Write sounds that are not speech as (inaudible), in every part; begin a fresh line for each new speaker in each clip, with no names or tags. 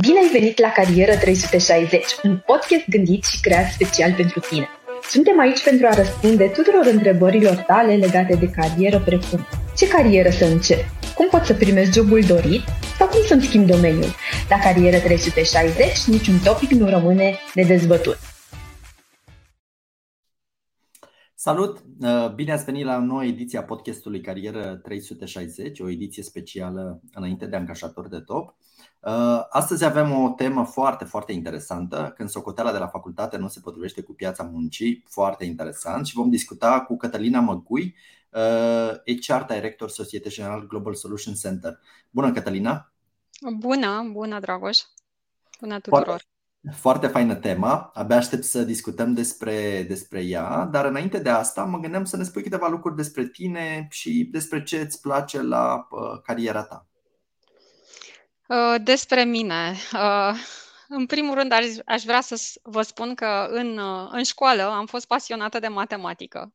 Bine ai venit la Carieră 360, un podcast gândit și creat special pentru tine. Suntem aici pentru a răspunde tuturor întrebărilor tale legate de carieră, precum ce carieră să încep, cum pot să primesc jobul dorit sau cum să-mi schimb domeniul. La Carieră 360 niciun topic nu rămâne nedezbătut.
Salut! Uh, bine ați venit la o nouă ediție a podcastului Carieră 360, o ediție specială înainte de angajator de top. Uh, astăzi avem o temă foarte, foarte interesantă, când socoteala de la facultate nu se potrivește cu piața muncii, foarte interesant și vom discuta cu Cătălina Măgui, HR uh, Director Societe General Global Solution Center. Bună, Cătălina!
Bună, bună, Dragoș! Bună tuturor!
Foarte, foarte faină tema, abia aștept să discutăm despre, despre ea, dar înainte de asta mă gândeam să ne spui câteva lucruri despre tine și despre ce îți place la uh, cariera ta.
Uh, despre mine. Uh, în primul rând, aș, aș vrea să vă spun că în, uh, în școală am fost pasionată de matematică.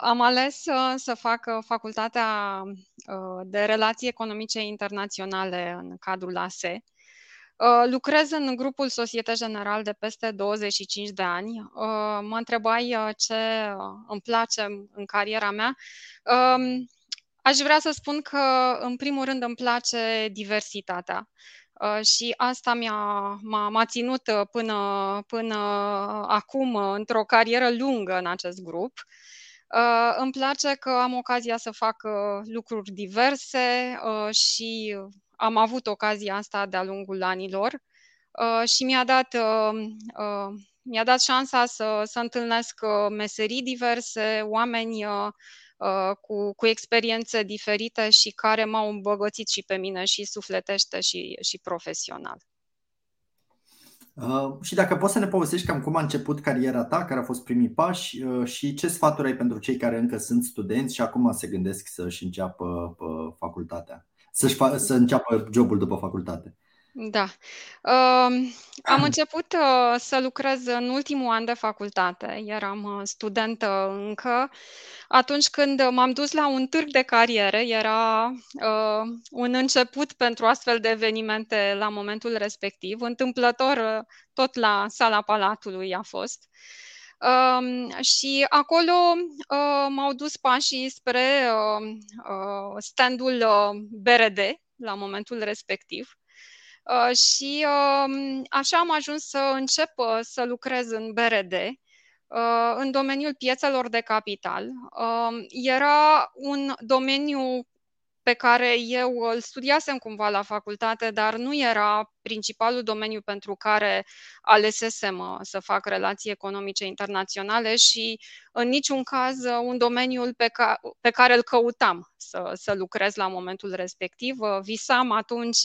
Am ales să fac facultatea de relații economice internaționale în cadrul ASE. Lucrez în grupul Societe General de peste 25 de ani. Mă întrebai ce îmi place în cariera mea. Um, Aș vrea să spun că, în primul rând, îmi place diversitatea. Uh, și asta mi-a, m-a, m-a ținut uh, până, până acum într-o carieră lungă în acest grup. Uh, îmi place că am ocazia să fac lucruri diverse și am avut ocazia asta de-a lungul anilor și mi-a dat, mi-a dat șansa să, să întâlnesc meserii diverse, oameni Uh, cu, cu experiențe diferite și care m-au îmbogățit și pe mine și sufletește și, și profesional.
Uh, și dacă poți să ne povestești cam cum a început cariera ta, care au fost primii pași uh, și ce sfaturi ai pentru cei care încă sunt studenți și acum se gândesc să-și înceapă uh, facultatea, să-și fa- să înceapă jobul după facultate.
Da. Uh, am început uh, să lucrez în ultimul an de facultate. Eram uh, studentă încă. Atunci când m-am dus la un târg de cariere, era uh, un început pentru astfel de evenimente la momentul respectiv. Întâmplător, uh, tot la sala Palatului a fost. Uh, și acolo uh, m-au dus pașii spre uh, uh, standul uh, BRD la momentul respectiv. Uh, și uh, așa am ajuns să încep uh, să lucrez în BRD, uh, în domeniul piețelor de capital. Uh, era un domeniu pe care eu îl studiasem cumva la facultate, dar nu era principalul domeniu pentru care alesesem uh, să fac relații economice internaționale și în niciun caz un domeniu pe, ca, pe care îl căutam să, să lucrez la momentul respectiv. Visam atunci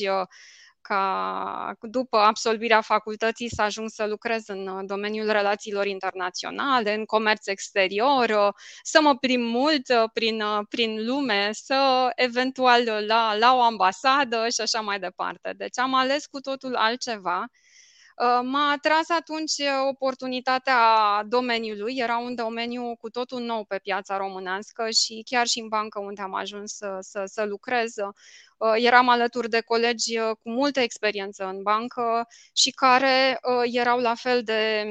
ca după absolvirea facultății să ajung să lucrez în uh, domeniul relațiilor internaționale, în comerț exterior, uh, să mă prim mult uh, prin, prin lume, să eventual la, la o ambasadă și așa mai departe. Deci am ales cu totul altceva. M-a atras atunci oportunitatea domeniului, era un domeniu cu totul nou pe piața românească și chiar și în bancă unde am ajuns să, să, să lucrez, Uh, eram alături de colegi uh, cu multă experiență în bancă și care uh, erau la fel de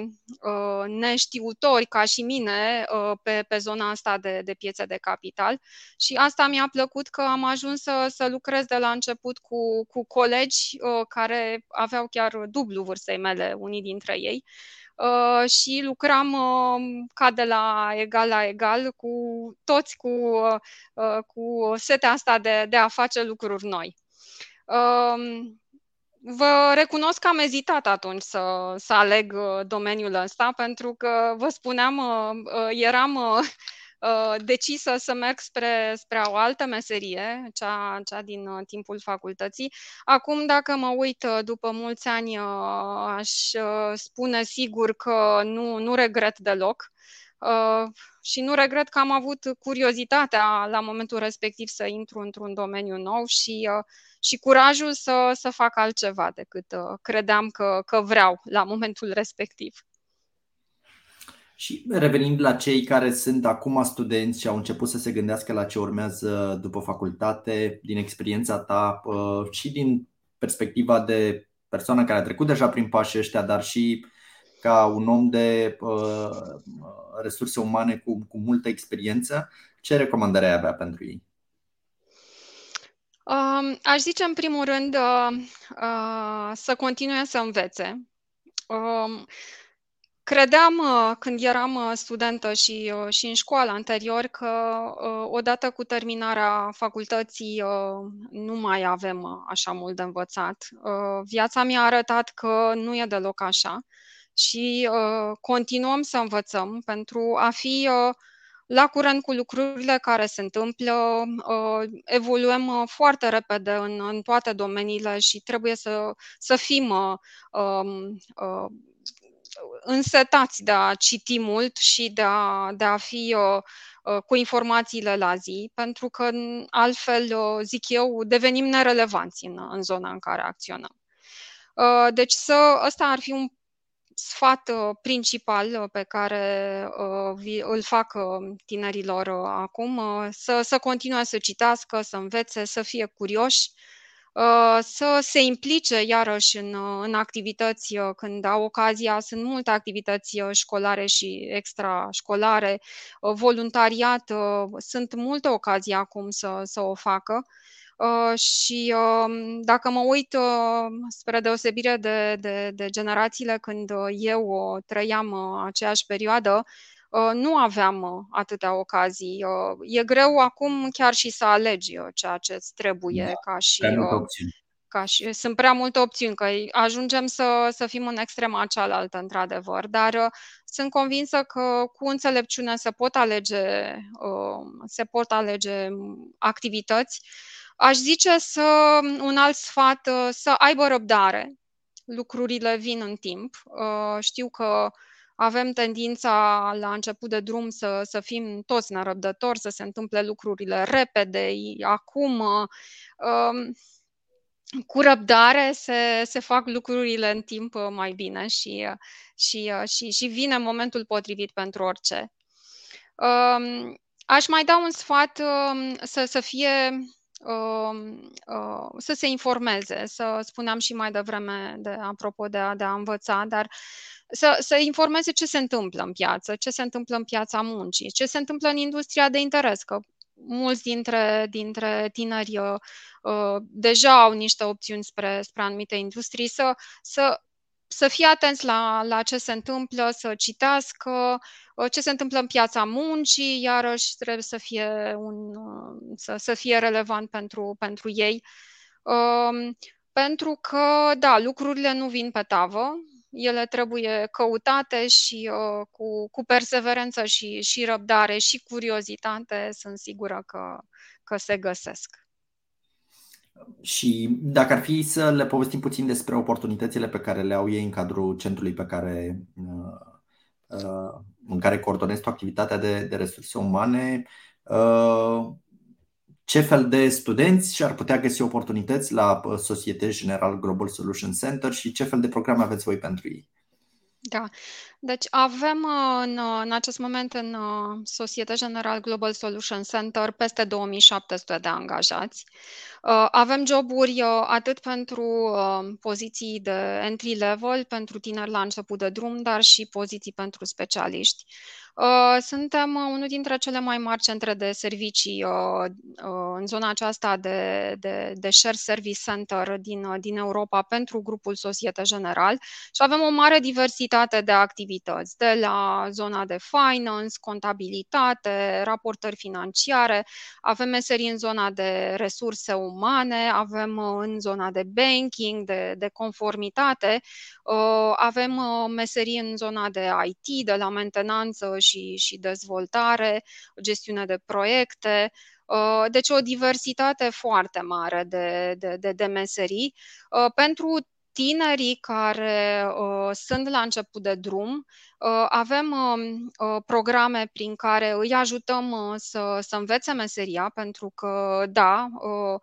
neștiutori ca și mine pe, pe zona asta de, de piețe de capital. Și asta mi-a plăcut că am ajuns să, să lucrez de la început cu, cu colegi care aveau chiar dublu vârstei mele, unii dintre ei, Uh, și lucram uh, ca de la egal la egal cu toți cu, uh, cu setea asta de, de a face lucruri noi. Um, vă recunosc că am ezitat atunci să, să aleg domeniul ăsta, pentru că, vă spuneam, eram Uh, decisă să merg spre, spre o altă meserie, cea, cea din uh, timpul facultății. Acum, dacă mă uit uh, după mulți ani, aș spune sigur că nu, nu regret deloc. Uh, și nu regret că am avut curiozitatea la momentul respectiv să intru într-un domeniu nou și, uh, și curajul să, să fac altceva decât uh, credeam că, că vreau la momentul respectiv.
Și revenind la cei care sunt acum studenți și au început să se gândească la ce urmează după facultate, din experiența ta și din perspectiva de persoană care a trecut deja prin pașii ăștia, dar și ca un om de uh, resurse umane cu, cu multă experiență, ce recomandare ai avea pentru ei?
Uh, aș zice, în primul rând, uh, uh, să continue să învețe. Uh, Credeam uh, când eram uh, studentă și, uh, și în școală anterior că odată cu terminarea facultății nu mai avem așa mult de învățat. Viața mi-a arătat că nu e deloc așa și continuăm să învățăm pentru a fi la curent cu lucrurile care se întâmplă, evoluăm foarte repede în, în toate domeniile și trebuie să, să fim um, însetați de a citi mult și de a, de a fi uh, uh, cu informațiile la zi, pentru că altfel, uh, zic eu, devenim nerelevanți în, în zona în care acționăm. Uh, deci să, ăsta ar fi un sfat uh, principal pe care uh, îl fac tinerilor acum, să, să continue să citească, să învețe, să fie curioși, Uh, să se implice iarăși în, uh, în activități uh, când au ocazia. Sunt multe activități școlare și extrașcolare, voluntariat, sunt multe ocazii acum să, să o facă. Uh, și uh, dacă mă uit uh, spre deosebire de, de, de generațiile când eu trăiam aceeași perioadă, Uh, nu aveam uh, atâtea ocazii. Uh, e greu acum chiar și să alegi ceea ce îți trebuie da, ca și... Ca și, sunt prea multe opțiuni, că ajungem să, să fim în extrema cealaltă, într-adevăr, dar uh, sunt convinsă că cu înțelepciune se pot alege, uh, se pot alege activități. Aș zice să, un alt sfat, uh, să aibă răbdare. Lucrurile vin în timp. Știu că avem tendința la început de drum să, să fim toți nerăbdători, să se întâmple lucrurile repede, acum. Um, cu răbdare se, se fac lucrurile în timp mai bine și, și, și, și vine momentul potrivit pentru orice. Um, aș mai da un sfat um, să, să fie uh, să se informeze, să spuneam și mai devreme de, apropo de a, de a învăța, dar să, să informeze ce se întâmplă în piață, ce se întâmplă în piața muncii, ce se întâmplă în industria de interes, că mulți dintre, dintre tineri uh, uh, deja au niște opțiuni spre, spre anumite industrii, să, să, să fie atenți la, la ce se întâmplă, să citească uh, ce se întâmplă în piața muncii, iarăși trebuie să fie, un, uh, să, să fie relevant pentru, pentru ei. Uh, pentru că, da, lucrurile nu vin pe tavă, ele trebuie căutate și uh, cu, cu perseverență și, și răbdare și curiozitate sunt sigură că, că se găsesc.
Și dacă ar fi să le povestim puțin despre oportunitățile pe care le au ei în cadrul centrului pe care, uh, uh, în care coordonezi tu activitatea de, de resurse umane, uh, ce fel de studenți și-ar putea găsi oportunități la uh, Societe General Global Solution Center și ce fel de programe aveți voi pentru ei?
Da. Deci avem uh, în, uh, în acest moment în Societe General Global Solution Center peste 2700 de angajați. Avem joburi atât pentru poziții de entry level, pentru tineri la început de drum, dar și poziții pentru specialiști. Uh, suntem uh, unul dintre cele mai mari centre de servicii uh, în zona aceasta de, de, de share service center din, din Europa pentru grupul Societe General și avem o mare diversitate de activități, de la zona de finance, contabilitate, raportări financiare, avem meserii în zona de resurse umane, avem în zona de banking, de, de conformitate, avem meserii în zona de IT, de la mentenanță și, și dezvoltare, gestiune de proiecte, uh, deci o diversitate foarte mare de, de, de, de meserii. Uh, pentru tinerii care uh, sunt la început de drum, uh, avem uh, programe prin care îi ajutăm uh, să, să învețe meseria, pentru că, da, uh,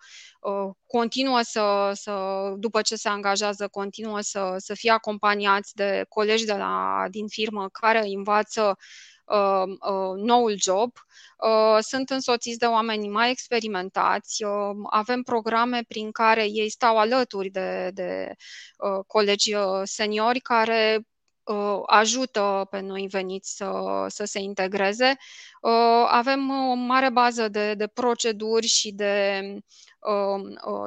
uh, continuă să, să, după ce se angajează, continuă să, să fie acompaniați de colegi de la, din firmă care îi învață noul job. Sunt însoțiți de oameni mai experimentați, avem programe prin care ei stau alături de, de colegi seniori care ajută pe noi veniți să, să se integreze. Avem o mare bază de, de proceduri și de Um,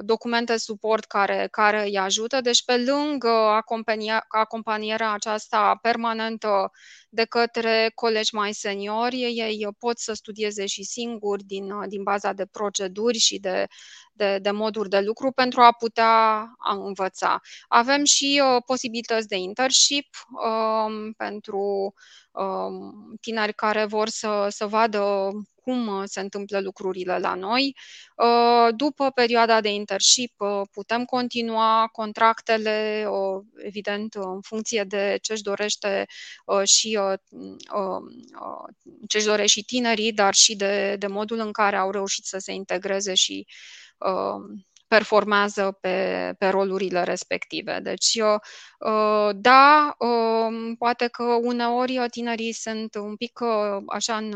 documente suport care, care îi ajută. Deci, pe lângă acompania, acompanierea aceasta permanentă de către colegi mai seniori, ei pot să studieze și singuri din, din baza de proceduri și de, de, de moduri de lucru pentru a putea învăța. Avem și uh, posibilități de internship um, pentru um, tineri care vor să, să vadă cum uh, se întâmplă lucrurile la noi. Uh, după perioada de internship uh, putem continua contractele, evident, în funcție de ce își dorește și ce își dorește și tinerii, dar și de, de modul în care au reușit să se integreze și performează pe, pe rolurile respective. Deci, uh, da, um, poate că uneori tinerii sunt un pic uh, așa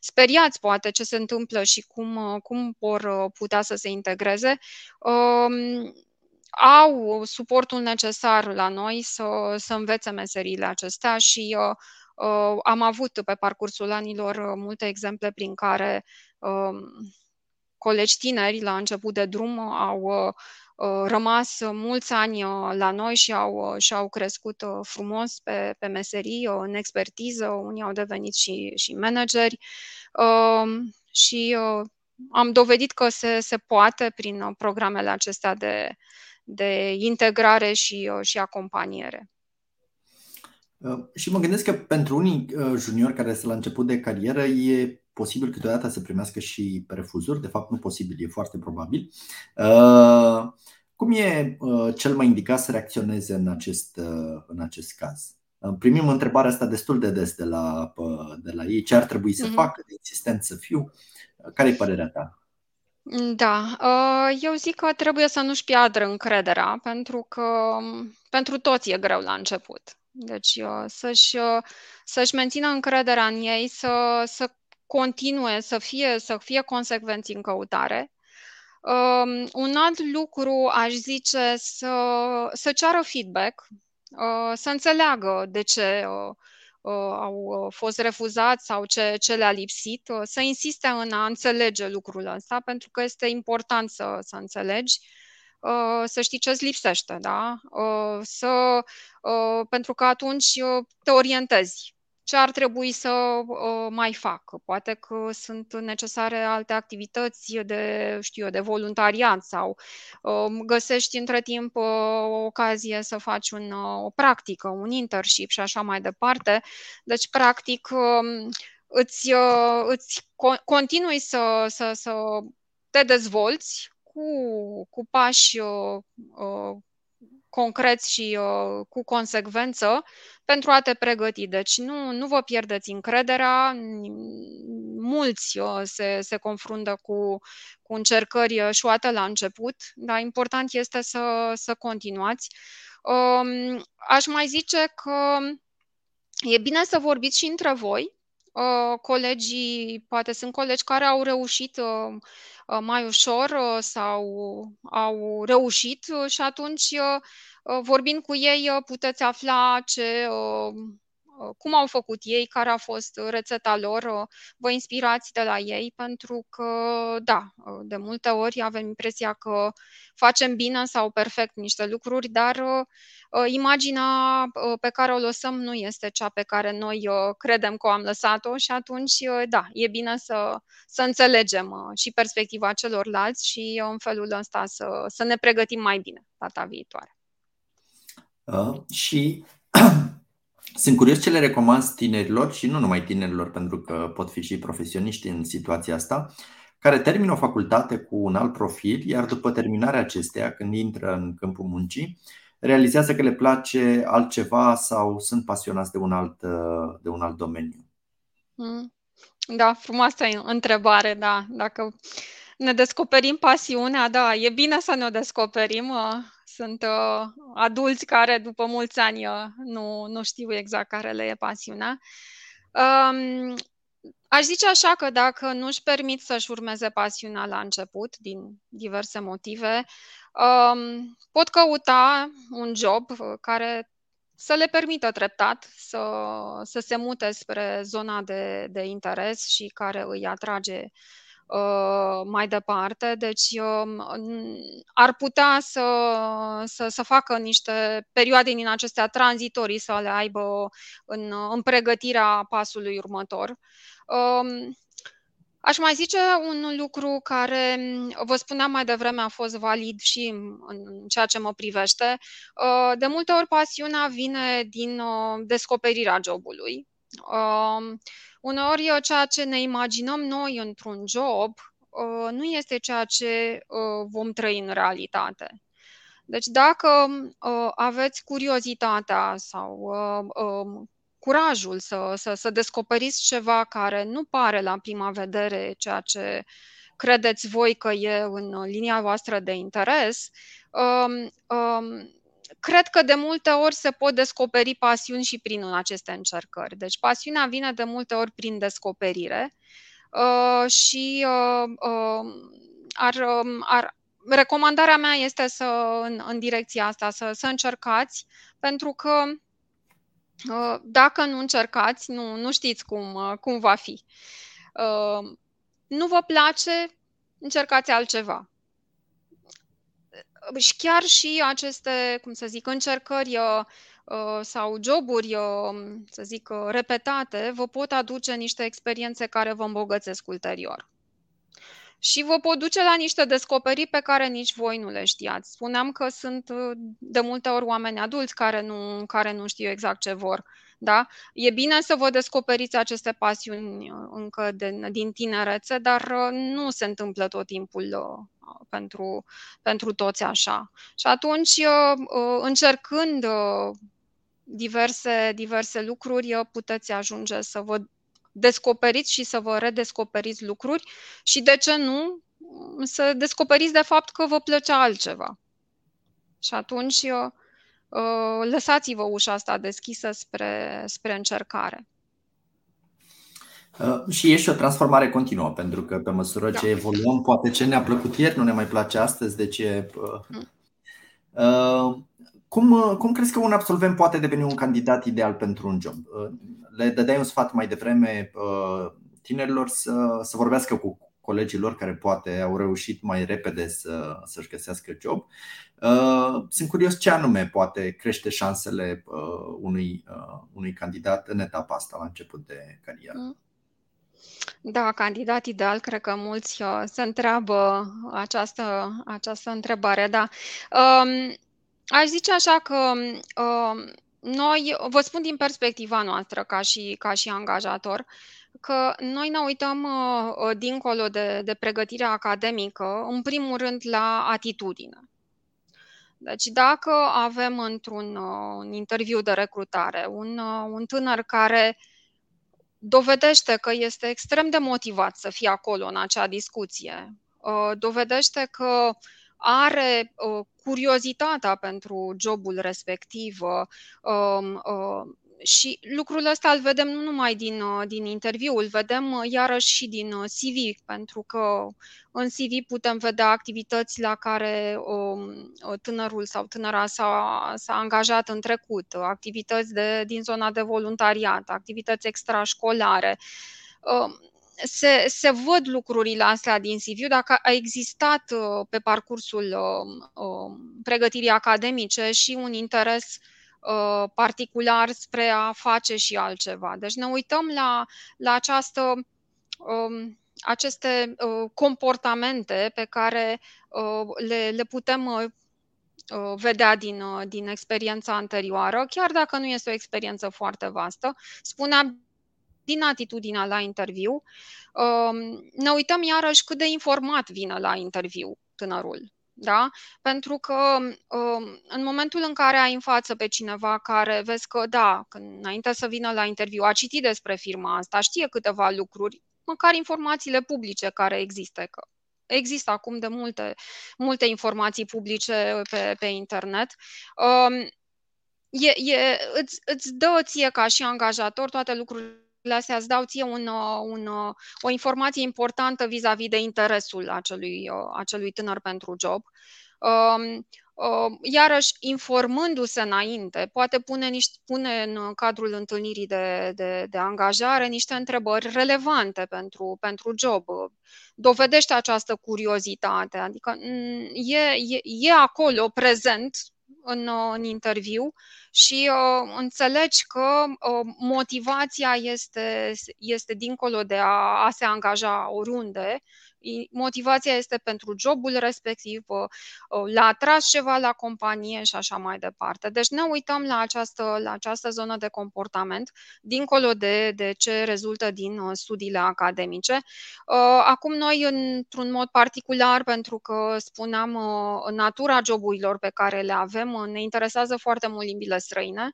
speriați, poate, ce se întâmplă și cum, uh, cum vor putea să se integreze um, au suportul necesar la noi să, să învețe meserile acestea și uh, am avut pe parcursul anilor multe exemple prin care uh, colegi tineri la început de drum au uh, uh, rămas mulți ani uh, la noi și au, și au crescut frumos pe, pe meserii, în expertiză, unii au devenit și, și manageri um, și am dovedit că se, se poate prin programele acestea de, de integrare și, și acompaniere.
Și mă gândesc că pentru unii juniori care sunt la început de carieră e posibil câteodată să primească și refuzuri, de fapt nu posibil, e foarte probabil. Uh, cum e uh, cel mai indicat să reacționeze în acest, uh, în acest caz? Primim întrebarea asta destul de des de la, de la ei. Ce ar trebui să mm-hmm. facă, de insistent să fiu? Care e părerea ta?
Da, eu zic că trebuie să nu-și piardă încrederea, pentru că um, pentru toți e greu la început. Deci să-și, să-și mențină încrederea în ei, să, să continue să fie, să fie consecvenți în căutare. Um, un alt lucru aș zice să, să ceară feedback, uh, să înțeleagă de ce uh, uh, au fost refuzați sau ce, ce le-a lipsit, uh, să insiste în a înțelege lucrul ăsta, pentru că este important să, să înțelegi, uh, să știi ce îți lipsește, da? Uh, să, pentru că atunci te orientezi ce ar trebui să uh, mai fac. Poate că sunt necesare alte activități de, știu eu, de voluntariat sau uh, găsești între timp uh, o ocazie să faci un, uh, o practică, un internship și așa mai departe. Deci, practic, uh, îți, uh, îți continui să, să, să te dezvolți cu, cu pași uh, uh, concreți și uh, cu consecvență pentru a te pregăti. Deci nu, nu vă pierdeți încrederea. Mulți uh, se, se confruntă cu, cu încercări șoate la început, dar important este să, să continuați. Um, aș mai zice că e bine să vorbiți și între voi, Uh, colegii, poate sunt colegi care au reușit uh, uh, mai ușor sau au reușit și atunci vorbind cu ei puteți afla ce Uh, cum au făcut ei, care a fost rețeta lor, uh, vă inspirați de la ei, pentru că, da, uh, de multe ori avem impresia că facem bine sau perfect niște lucruri, dar imaginea pe care o lăsăm nu este cea pe care noi credem că o am lăsat-o și atunci, da, e bine să, să înțelegem și perspectiva celorlalți și în felul ăsta să, să ne pregătim mai bine data viitoare.
Uh, și sunt curios ce le recomand tinerilor și nu numai tinerilor, pentru că pot fi și profesioniști în situația asta, care termină o facultate cu un alt profil, iar după terminarea acesteia, când intră în câmpul muncii, realizează că le place altceva sau sunt pasionați de un alt, de un alt domeniu.
Mm. Da, frumoasă întrebare, da. Dacă ne descoperim pasiunea, da, e bine să ne o descoperim. Uh, sunt uh, adulți care după mulți ani uh, nu, nu știu exact care le e pasiunea. Um, aș zice așa că dacă nu își permit să-și urmeze pasiunea la început, din diverse motive, um, pot căuta un job care să le permită treptat să, să se mute spre zona de, de interes și care îi atrage uh, mai departe. Deci uh, ar putea să, să, să facă niște perioade din acestea tranzitorii, să le aibă în, în pregătirea pasului următor. Uh, Aș mai zice un lucru care, vă spuneam mai devreme, a fost valid și în ceea ce mă privește. Uh, de multe ori pasiunea vine din uh, descoperirea jobului. Uh, uneori ceea ce ne imaginăm noi într-un job nu este ceea ce vom trăi în realitate. Deci dacă aveți curiozitatea sau curajul să, să, să descoperiți ceva care nu pare la prima vedere ceea ce credeți voi că e în linia voastră de interes, um, um, cred că de multe ori se pot descoperi pasiuni și prin aceste încercări. Deci pasiunea vine de multe ori prin descoperire uh, și uh, uh, ar, um, ar, recomandarea mea este să în, în direcția asta, să, să încercați, pentru că Uh, dacă nu încercați, nu, nu știți cum, uh, cum va fi. Uh, nu vă place, încercați altceva. Și chiar și aceste, cum să zic, încercări sau joburi, să zic, repetate, vă pot aduce niște experiențe care vă îmbogățesc ulterior și vă pot duce la niște descoperiri pe care nici voi nu le știați. Spuneam că sunt uh, de multe ori oameni adulți care nu, care nu știu exact ce vor. Da? E bine să vă descoperiți aceste pasiuni uh, încă de, din tinerețe, dar uh, nu se întâmplă tot timpul pentru, pentru toți așa. Și atunci, încercând diverse, diverse lucruri, puteți ajunge să vă descoperiți și să vă redescoperiți lucruri și, de ce nu, să descoperiți de fapt că vă plăcea altceva. Și atunci uh, lăsați-vă ușa asta deschisă spre, spre încercare.
Uh, și e și o transformare continuă, pentru că pe măsură da. ce evoluăm, poate ce ne-a plăcut ieri nu ne mai place astăzi, deci e. Mm. Uh, cum, cum crezi că un absolvent poate deveni un candidat ideal pentru un job? le dădeai un sfat mai devreme uh, tinerilor să, să vorbească cu colegii lor care poate au reușit mai repede să, să-și găsească job. Uh, sunt curios ce anume poate crește șansele uh, unui, unui candidat în etapa asta, la început de carieră. Mm.
Da, candidat ideal, cred că mulți se întreabă această, această întrebare, da. Um, aș zice așa că um, noi, vă spun din perspectiva noastră ca și, ca și angajator, că noi ne uităm uh, uh, dincolo de, de pregătirea academică, în primul rând la atitudine. Deci dacă avem într-un uh, un interviu de recrutare un, uh, un tânăr care dovedește că este extrem de motivat să fie acolo în acea discuție, uh, dovedește că are uh, curiozitatea pentru jobul respectiv uh, uh, și lucrul ăsta îl vedem nu numai din, uh, din interviu, îl vedem uh, iarăși și din uh, CV, pentru că în CV putem vedea activități la care um, tânărul sau tânăra s-a, s-a angajat în trecut, activități de, din zona de voluntariat, activități extrașcolare. Um, se, se văd lucrurile astea din CV, dacă a existat uh, pe parcursul uh, uh, pregătirii academice și un interes particular spre a face și altceva. Deci ne uităm la, la această, um, aceste comportamente pe care le, le putem vedea din, din experiența anterioară, chiar dacă nu este o experiență foarte vastă. Spuneam din atitudinea la interviu. Um, ne uităm iarăși cât de informat vine la interviu tânărul. Da? Pentru că um, în momentul în care ai în față pe cineva care vezi că, da, când înainte să vină la interviu, a citit despre firma asta, știe câteva lucruri, măcar informațiile publice care există, că există acum de multe, multe informații publice pe, pe internet. Um, e, e, îți, îți dă ție ca și angajator toate lucrurile astea îți dau ție un, un, o informație importantă vis-a-vis de interesul acelui, acelui tânăr pentru job. Um, um, iarăși, informându-se înainte, poate pune, niște, pune în cadrul întâlnirii de, de, de angajare niște întrebări relevante pentru, pentru job. Dovedește această curiozitate, adică mm, e, e, e acolo prezent în, în interviu și uh, înțelegi că uh, motivația este, este dincolo de a, a se angaja oriunde motivația este pentru jobul respectiv, l-a atras ceva la companie și așa mai departe. Deci ne uităm la această, la această zonă de comportament, dincolo de, de ce rezultă din uh, studiile academice. Uh, acum noi, într-un mod particular, pentru că spuneam uh, natura joburilor pe care le avem, ne interesează foarte mult limbile străine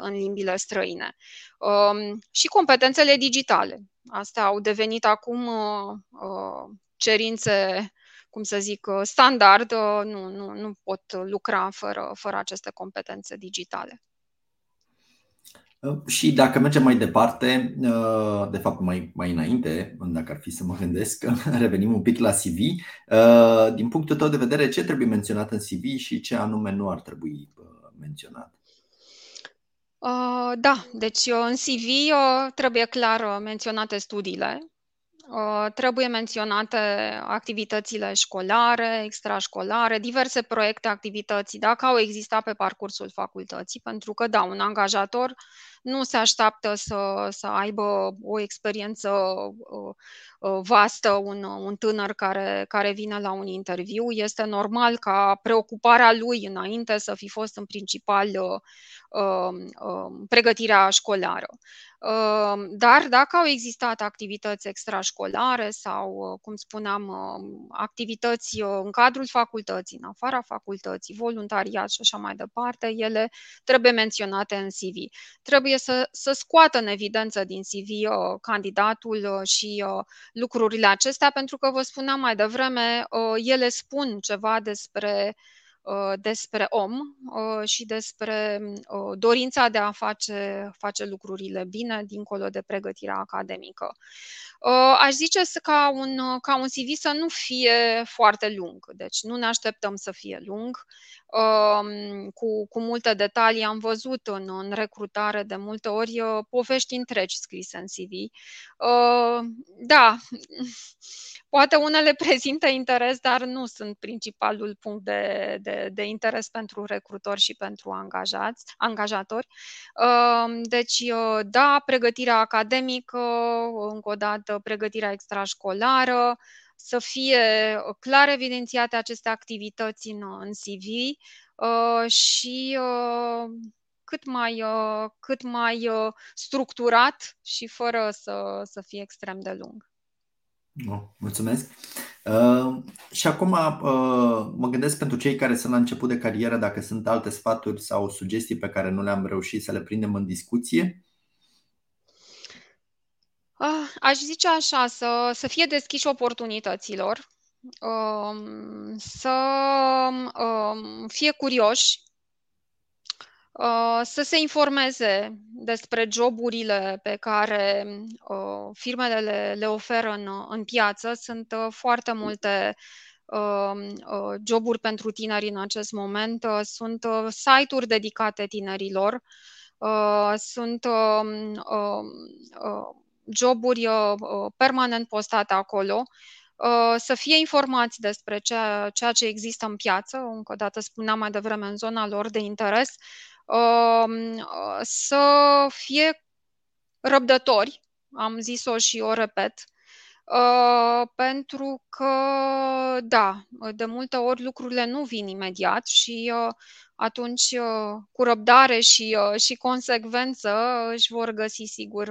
în limbile străine. Um, și competențele digitale. Astea au devenit acum uh, uh, cerințe, cum să zic, uh, standard. Nu, nu, nu pot lucra fără, fără aceste competențe digitale.
Și dacă mergem mai departe, de fapt mai, mai înainte, dacă ar fi să mă gândesc, (laughs) revenim un pic la CV. Din punctul tău de vedere, ce trebuie menționat în CV și ce anume nu ar trebui menționat?
Uh, da, deci uh, în CV uh, trebuie clar menționate studiile, trebuie menționate activitățile școlare, extrașcolare, diverse proiecte, activități, dacă au existat pe parcursul facultății, pentru că, da, un angajator nu se așteaptă să, să aibă o experiență vastă un, un tânăr care, care vine la un interviu. Este normal ca preocuparea lui înainte să fi fost în principal uh, uh, pregătirea școlară. Dar dacă au existat activități extrașcolare sau, cum spuneam, activități în cadrul facultății, în afara facultății, voluntariat și așa mai departe, ele trebuie menționate în CV. Trebuie să, să scoată în evidență din CV candidatul și lucrurile acestea, pentru că vă spuneam mai devreme, ele spun ceva despre Uh, despre om uh, și despre uh, dorința de a face, face lucrurile bine, dincolo de pregătirea academică. Aș zice ca un, ca un CV să nu fie foarte lung, deci nu ne așteptăm să fie lung. Um, cu, cu multe detalii am văzut în, în recrutare de multe ori povești întregi scrise în CV. Da, (laughs) Poate unele (laughs) prezintă interes, dar nu sunt principalul punct de, de, de interes pentru recrutori și pentru angajați, angajatori. Um, deci, uh, da, pregătirea academică, încă o dată, pregătirea extrașcolară, să fie clar evidențiate aceste activități în, în CV uh, și uh, cât mai, cât mai structurat și fără să, să fie extrem de lung.
Oh, mulțumesc. Uh, și acum uh, mă gândesc pentru cei care sunt la început de carieră dacă sunt alte sfaturi sau sugestii pe care nu le-am reușit să le prindem în discuție.
Uh, aș zice așa, să, să fie deschiși oportunităților, uh, să uh, fie curioși Uh, să se informeze despre joburile pe care uh, firmele le, le oferă în, în piață. Sunt uh, foarte multe joburi pentru tineri în acest moment. Sunt site-uri dedicate tinerilor. Sunt joburi permanent postate acolo să fie informați despre ceea, ceea ce există în piață, încă o dată spuneam mai devreme în zona lor de interes, Um, să fie răbdători, am zis-o și o repet, uh, pentru că, da, de multe ori lucrurile nu vin imediat și uh, atunci, uh, cu răbdare și, și consecvență, își vor găsi sigur,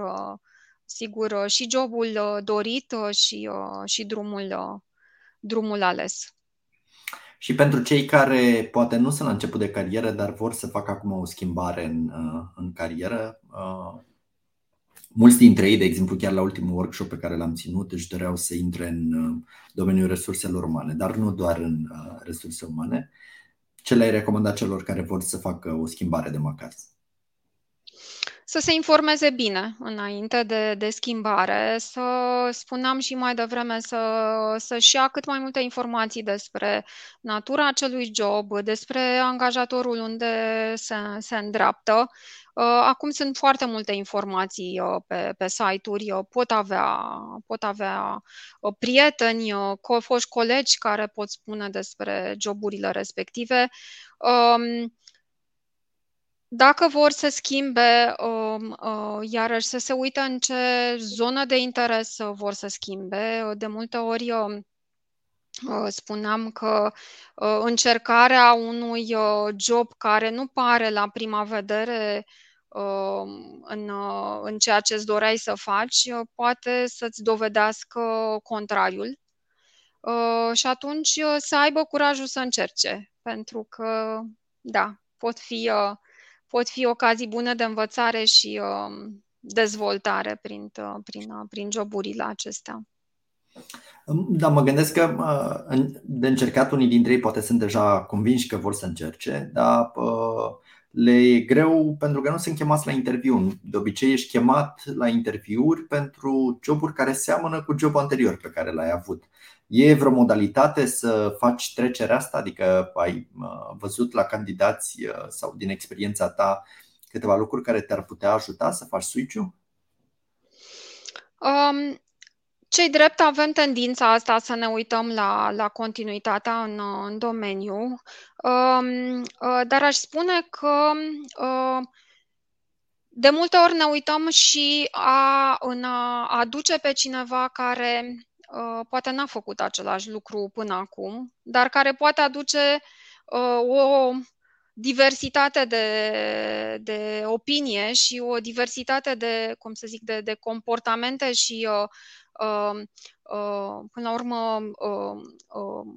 sigur și jobul dorit și, și drumul, drumul ales.
Și pentru cei care poate nu sunt la început de carieră, dar vor să facă acum o schimbare în, uh, în carieră, uh, Mulți dintre ei, de exemplu, chiar la ultimul workshop pe care l-am ținut, își doreau să intre în domeniul resurselor umane, dar nu doar în resurse umane. Ce le-ai recomandat celor care vor să facă o schimbare de măcar?
Să se informeze bine înainte de, de schimbare, să spuneam și mai devreme să, să-și ia cât mai multe informații despre natura acelui job, despre angajatorul unde se, se îndreaptă. Uh, acum sunt foarte multe informații uh, pe, pe site-uri, uh, pot avea, pot avea prieteni, foști colegi care pot spune despre joburile respective. Um, dacă vor să schimbe, um, uh, iarăși să se uită în ce zonă de interes uh, vor să schimbe. De multe ori um, uh, spuneam că încercarea unui job care nu pare la prima vedere um, în, în ceea ce îți doreai să faci, poate să-ți dovedească contrariul. Și atunci să aibă curajul să încerce, pentru că, da, pot fi pot fi ocazii bune de învățare și uh, dezvoltare prin, uh, prin, uh, prin joburile acestea.
Da, mă gândesc că uh, de încercat unii dintre ei poate sunt deja convinși că vor să încerce, dar le e greu pentru că nu sunt chemați la interviu. De obicei ești chemat la interviuri pentru joburi care seamănă cu jobul anterior pe care l-ai avut. E vreo modalitate să faci trecerea asta? Adică ai văzut la candidați sau din experiența ta câteva lucruri care te-ar putea ajuta să faci switch-ul?
Um, cei drept avem tendința asta să ne uităm la, la continuitatea în, în domeniu, um, uh, dar aș spune că uh, de multe ori ne uităm și a, în a aduce pe cineva care uh, poate n-a făcut același lucru până acum, dar care poate aduce o diversitate de, de opinie și o diversitate de, cum să zic, de, de comportamente și uh, uh, uh, până la urmă uh, uh,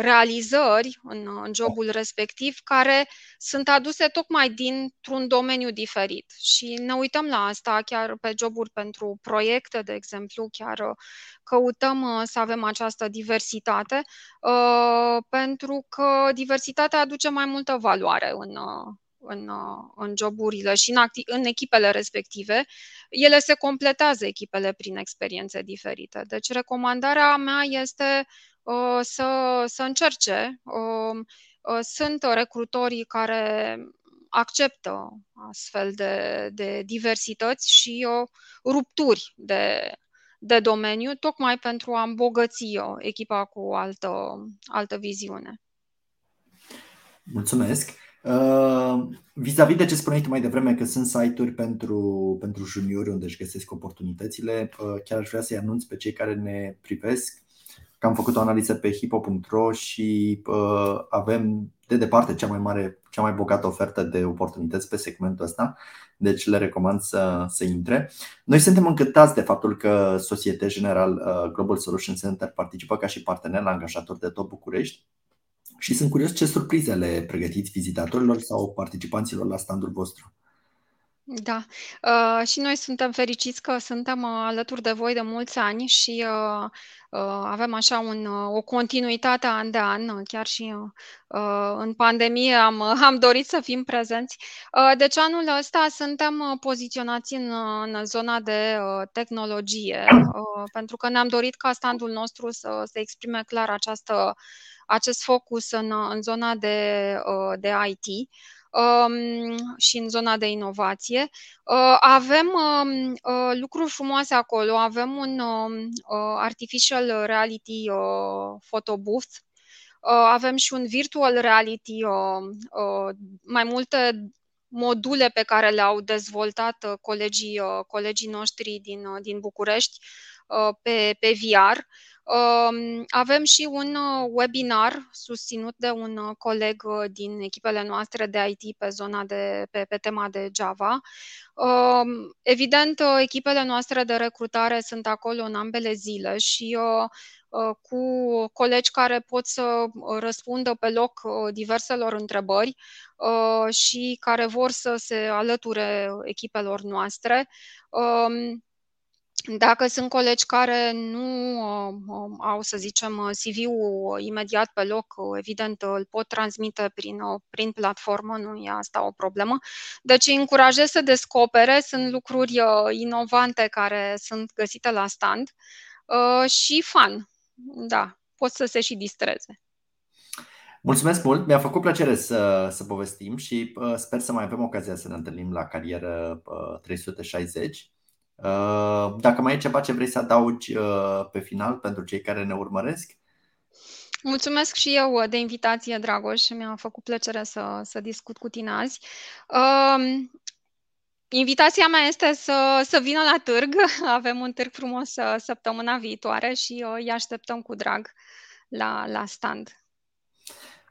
realizări în, în jobul respectiv care sunt aduse tocmai dintr-un domeniu diferit. Și ne uităm la asta chiar pe joburi pentru proiecte, de exemplu, chiar uh, căutăm uh, să avem această diversitate, uh, pentru că diversitatea aduce mai multă valoare în, în, în joburile și în, acti- în echipele respective, ele se completează echipele prin experiențe diferite. Deci recomandarea mea este uh, să, să încerce. Uh, uh, sunt recrutorii care acceptă astfel de, de diversități și uh, rupturi de, de domeniu, tocmai pentru a îmbogăți uh, echipa cu o altă, altă viziune.
Mulțumesc! Uh, vis-a-vis de ce spuneai tu mai devreme că sunt site-uri pentru, pentru juniori unde își găsesc oportunitățile, uh, chiar aș vrea să-i anunț pe cei care ne privesc că am făcut o analiză pe hipo.ro și uh, avem de departe cea mai mare, cea mai bogată ofertă de oportunități pe segmentul ăsta, deci le recomand să, să intre. Noi suntem încântați de faptul că Societe General Global Solution Center participă ca și partener la angajator de Top București și sunt curios ce surprize le pregătiți vizitatorilor sau participanților la standul vostru.
Da, uh, și noi suntem fericiți că suntem uh, alături de voi de mulți ani și uh, uh, avem așa un, uh, o continuitate an de an, chiar și uh, în pandemie am, am dorit să fim prezenți. Uh, deci anul ăsta suntem poziționați în, în zona de uh, tehnologie, uh, pentru că ne-am dorit ca standul nostru să, să exprime clar această acest focus în, în zona de, uh, de IT um, și în zona de inovație. Uh, avem um, uh, lucruri frumoase acolo. Avem un um, artificial reality photo booth. Avem și un virtual reality, mai multe module pe care le-au dezvoltat colegii, colegii noștri din, din București pe, pe VR. Avem și un uh, webinar susținut de un uh, coleg uh, din echipele noastre de IT pe zona de, pe, pe tema de Java. Evident, echipele noastre de recrutare sunt acolo în ambele zile și cu colegi care pot să răspundă pe loc diverselor întrebări și care vor să se alăture echipelor noastre. Um, dacă sunt colegi care nu uh, au, să zicem, CV-ul imediat pe loc, evident îl pot transmite prin, prin platformă, nu e asta o problemă. Deci îi încurajez să descopere, sunt lucruri uh, inovante care sunt găsite la stand uh, și fun, da, pot să se și distreze.
Mulțumesc mult, mi-a făcut plăcere să, să povestim și uh, sper să mai avem ocazia să ne întâlnim la carieră uh, 360. Uh, dacă mai e ceva ce vrei să adaugi uh, pe final pentru cei care ne urmăresc?
Mulțumesc și eu de invitație, Dragoș. Mi-a făcut plăcere să, să discut cu tine azi. Uh, invitația mea este să, să vină la târg. (laughs) Avem un târg frumos săptămâna viitoare și îi așteptăm cu drag la, la stand.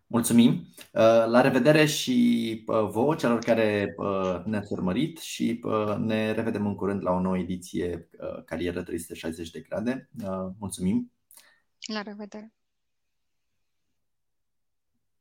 Mulțumim! Uh, la revedere și uh, vouă, celor care uh, ne-ați urmărit și ne revedem în curând la o nouă ediție Carieră 360 de grade. Mulțumim!
La revedere!